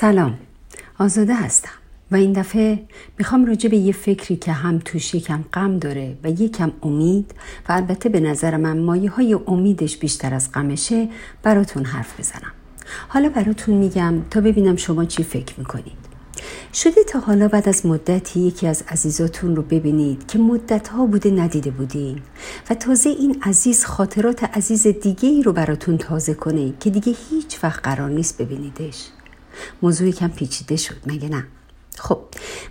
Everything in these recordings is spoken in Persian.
سلام. آزاده هستم و این دفعه می‌خوام راجع به یه فکری که هم توش یکم غم داره و یکم امید و البته به نظر من مایه های امیدش بیشتر از غمشه براتون حرف بزنم. حالا براتون میگم تا ببینم شما چی فکر می‌کنید. شده تا حالا بعد از مدتی یکی از عزیزاتون رو ببینید که مدت ها بوده ندیده بودین و تازه این عزیز خاطرات عزیز دیگه ای رو براتون تازه کنه که دیگه هیچ وقت قرار نیست ببینیدش. موضوع یکم پیچیده شد. مگه نه؟ خب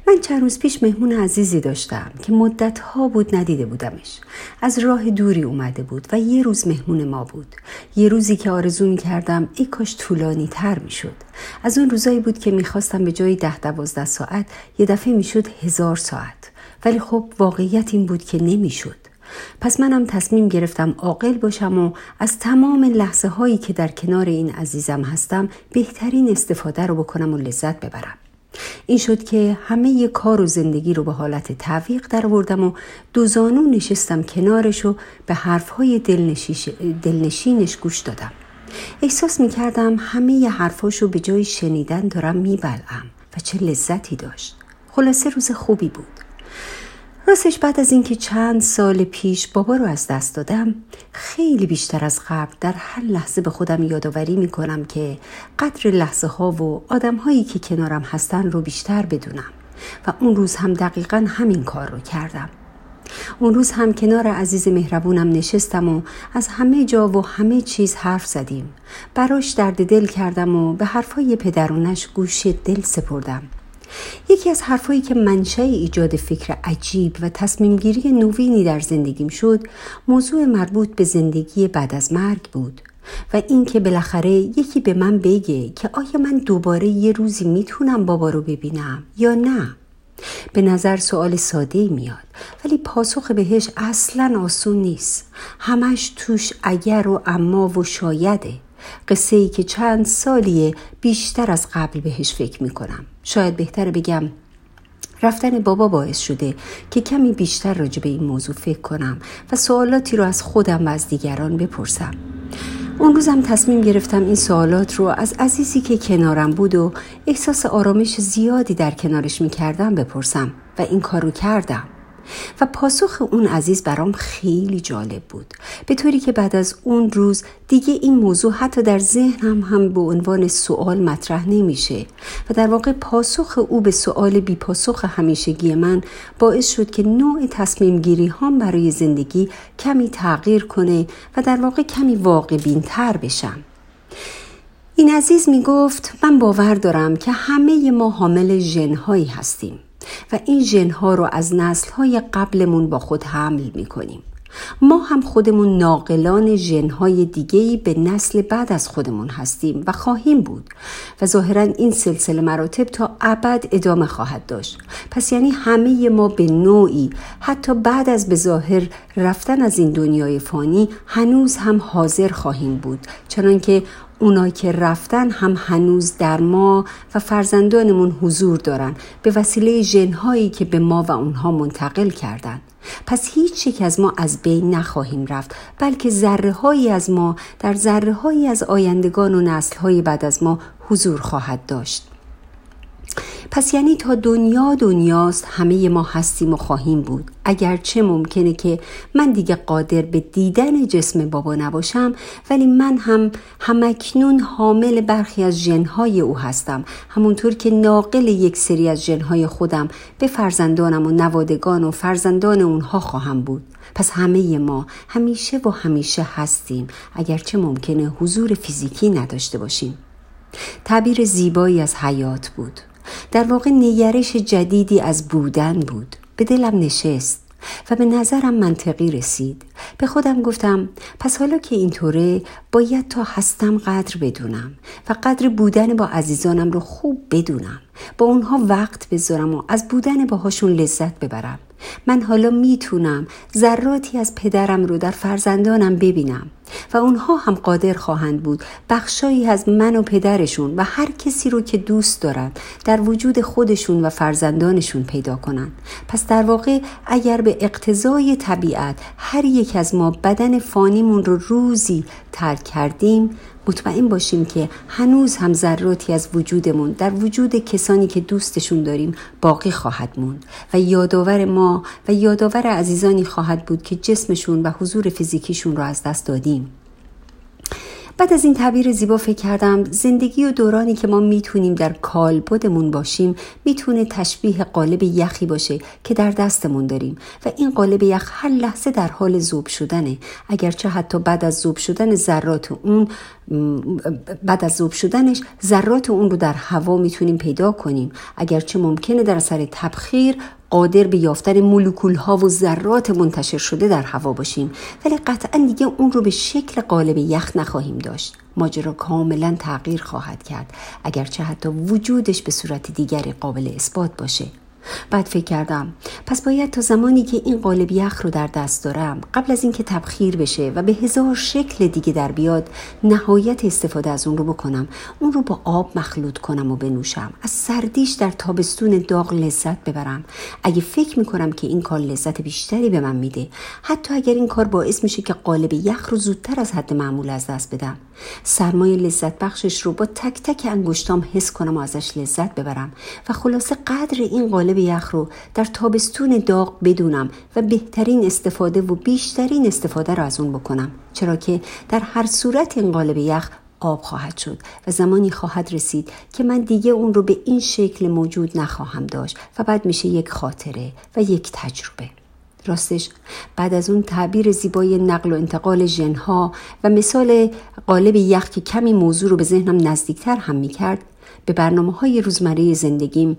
من چند روز پیش مهمون عزیزی داشتم که مدت ها بود ندیده بودمش. از راه دوری اومده بود و یه روز مهمون ما بود. یه روزی که آرزو می کردم ای کاش طولانی تر می شد از اون روزایی بود که می‌خواستم به جای ده دوازده ساعت یه دفعه می‌شد هزار ساعت. ولی خب واقعیت این بود که نمی‌شد. پس منم تصمیم گرفتم عاقل باشم و از تمام لحظه هایی که در کنار این عزیزم هستم بهترین استفاده رو بکنم و لذت ببرم. این شد که همه کار و زندگی رو به حالت تعویق در و دوزانو نشستم کنارش و به حرفهای دلنشینش گوش دادم. احساس می کردم همه حرفاش رو به جای شنیدن دارم میبلعم و چه لذتی داشت. خلاصه روز خوبی بود. راستش بعد از اینکه چند سال پیش بابا رو از دست دادم خیلی بیشتر از قبل در هر لحظه به خودم یادآوری می‌کنم که قدر لحظه ها و آدم هایی که کنارم هستن رو بیشتر بدونم و اون روز هم دقیقا همین کار رو کردم. اون روز هم کنار عزیز مهربونم نشستم و از همه جا و همه چیز حرف زدیم. براش درد دل کردم و به حرفای پدرونش گوش دل سپردم. یکی از حرفایی که منشأ ایجاد فکر عجیب و تصمیمگیری نوینی در زندگیم شد موضوع مربوط به زندگی بعد از مرگ بود و اینکه بالاخره یکی به من بگه که آیا من دوباره یه روزی می‌تونم بابا رو ببینم یا نه. به نظر سوال ساده میاد ولی پاسخ بهش اصلا آسون نیست. همش توش اگر و اما و شایده. قصه ای که چند سالیه بیشتر از قبل بهش فکر می‌کنم. شاید بهتر بگم رفتن بابا باعث شده که کمی بیشتر راجع به این موضوع فکر کنم و سوالاتی رو از خودم و از دیگران بپرسم. اون روزم تصمیم گرفتم این سوالات رو از عزیزی که کنارم بود و احساس آرامش زیادی در کنارش می‌کردم بپرسم و این کارو کردم. و پاسخ اون عزیز برام خیلی جالب بود. به طوری که بعد از اون روز دیگه این موضوع حتی در ذهنم هم به عنوان سوال مطرح نمیشه و در واقع پاسخ او به سوال بی پاسخ همیشگی من باعث شد که نوع تصمیم گیری هم برای زندگی کمی تغییر کنه و در واقع کمی واقع بینتر بشم. این عزیز می گفت من باور دارم که همه ما حامل ژنهایی هستیم. و این ژنها رو از نسلهای قبلمون با خود حمل می کنیم. ما هم خودمون ناقلان ژنهای دیگهی به نسل بعد از خودمون هستیم و خواهیم بود و ظاهرا این سلسله مراتب تا ابد ادامه خواهد داشت پس یعنی همه ما به نوعی حتی بعد از به ظاهر رفتن از این دنیای فانی هنوز هم حاضر خواهیم بود چنانکه اونا که رفتن هم هنوز در ما و فرزندانمون حضور دارن به وسیله ژنهایی که به ما و اونها منتقل کردند. پس هیچ یک از ما از بین نخواهیم رفت بلکه ذره هایی از ما در ذره هایی از آیندگان و نسل بعد از ما حضور خواهد داشت پس یعنی تا دنیا دنیاست همه ما هستیم و خواهیم بود. اگرچه ممکنه که من دیگه قادر به دیدن جسم بابا نباشم ولی من هم همکنون حامل برخی از جنهای او هستم. همونطور که ناقل یک سری از جنهای خودم به فرزندانم و نوادگان و فرزندان اونها خواهم بود. پس همه ما همیشه و همیشه هستیم. اگرچه ممکنه حضور فیزیکی نداشته باشیم. تعبیر زیبایی از حیات بود. در واقع نگرش جدیدی از بودن بود. به دلم نشست و به نظرم منطقی رسید. به خودم گفتم پس حالا که اینطوره باید تا هستم قدر بدونم و قدر بودن با عزیزانم رو خوب بدونم. با اونها وقت بذارم و از بودن باهاشون لذت ببرم. من حالا می‌تونم ذراتی از پدرم رو در فرزندانم ببینم. و اونها هم قادر خواهند بود. بخشایی از من و پدرشون و هر کسی رو که دوست دارند در وجود خودشون و فرزندانشون پیدا کنند. پس در واقع اگر به اقتضای طبیعت هر یک از ما بدن فانیمون رو روزی ترک کردیم مطمئن باشیم که هنوز هم ذراتی از وجودمون در وجود کسانی که دوستشون داریم باقی خواهد موند. و یادآور ما و یادآور عزیزانی خواهد بود که جسمشون و حضور فیزیکیشون رو از دست دادیم. بعد از این تعبیر زیبا فکر کردم زندگی و دورانی که ما می‌تونیم در کالبدمون باشیم می‌تونه تشبیه قالب یخی باشه که در دستمون داریم و این قالب یخ هر لحظه در حال ذوب شدنه. اگرچه حتی بعد از ذوب شدن ذرات اون بعد از ذوب شدنش ذرات اون رو در هوا می‌تونیم پیدا کنیم. اگرچه ممکنه در اثر تبخیر قادر به یافتن مولکول ها و ذرات منتشر شده در هوا باشیم. ولی قطعا دیگه اون رو به شکل قالب یخ نخواهیم داشت. ماجرا کاملا تغییر خواهد کرد. اگرچه حتی وجودش به صورت دیگری قابل اثبات باشه. بعد فکر کردم پس باید تا زمانی که این قالب یخ رو در دست دارم قبل از اینکه تبخیر بشه و به هزار شکل دیگه در بیاد نهایت استفاده از اون رو بکنم. اون رو با آب مخلوط کنم و بنوشم. از سردیش در تابستون داغ لذت ببرم. اگه فکر می‌کنم که این کار لذت بیشتری به من میده حتی اگر این کار باعث میشه که قالب یخ رو زودتر از حد معمول از دست بدم. سرمایه لذت بخشش رو با تک تک انگشتام حس کنم و ازش لذت ببرم. و خلاصه قدر این قالب یخ رو در تابستون داغ بدونم و بهترین استفاده و بیشترین استفاده رو از اون بکنم چرا که در هر صورت این قالب یخ آب خواهد شد و زمانی خواهد رسید که من دیگه اون رو به این شکل موجود نخواهم داشت و بعد میشه یک خاطره و یک تجربه. راستش بعد از اون تعبیر زیبای نقل و انتقال ژنها و مثال قالب یخ که کمی موضوع رو به ذهنم نزدیکتر هم می‌کرد به برنامه های روزمره زندگیم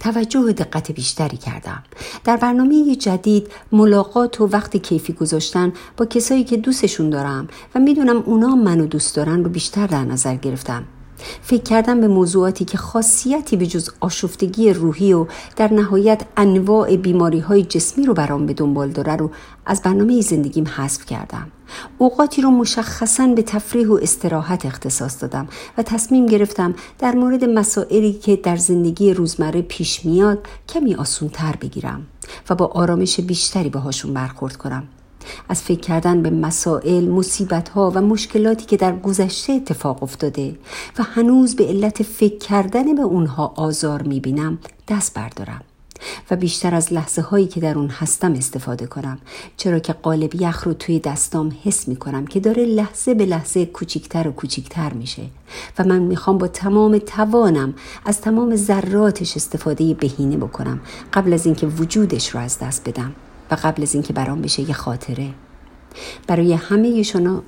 توجه و دقت بیشتری کردم. در برنامه جدید ملاقات و وقت کیفی گذاشتن با کسایی که دوستشون دارم و می‌دونم اونا منو دوست دارن رو بیشتر در نظر گرفتم. فکر کردم به موضوعاتی که خاصیتی به جز آشفتگی روحی و در نهایت انواع بیماری های جسمی رو برام به دنبال داره رو از برنامه زندگیم حذف کردم. اوقاتی رو مشخصا به تفریح و استراحت اختصاص دادم و تصمیم گرفتم در مورد مسائلی که در زندگی روزمره پیش میاد کمی آسون تر بگیرم و با آرامش بیشتری باهاشون برخورد کنم. از فکر کردن به مسائل، مصیبت ها و مشکلاتی که در گذشته اتفاق افتاده و هنوز به علت فکر کردن به اونها آزار می‌بینم دست بردارم و بیشتر از لحظه هایی که در اون هستم استفاده کنم. چرا که قالب یخ رو توی دستام حس می کنم که داره لحظه به لحظه کوچیکتر و کوچیکتر میشه و من می‌خوام با تمام توانم از تمام ذراتش استفاده بهینه بکنم قبل از اینکه وجودش رو از دست بدم. و قبل از اینکه برام بشه یه خاطره. برای همه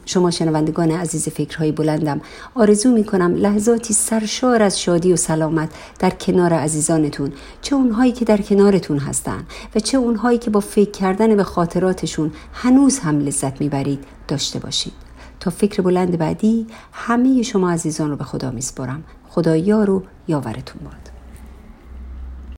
شما شنوندگان عزیز فکرهای بلندم آرزو می کنم لحظاتی سرشار از شادی و سلامت در کنار عزیزانتون چه اونهایی که در کنارتون هستن و چه اونهایی که با فکر کردن به خاطراتشون هنوز هم لذت می‌برید داشته باشید. تا فکر بلند بعدی همه شما عزیزان رو به خدا میسپارم. خدا یار و یاورتون باد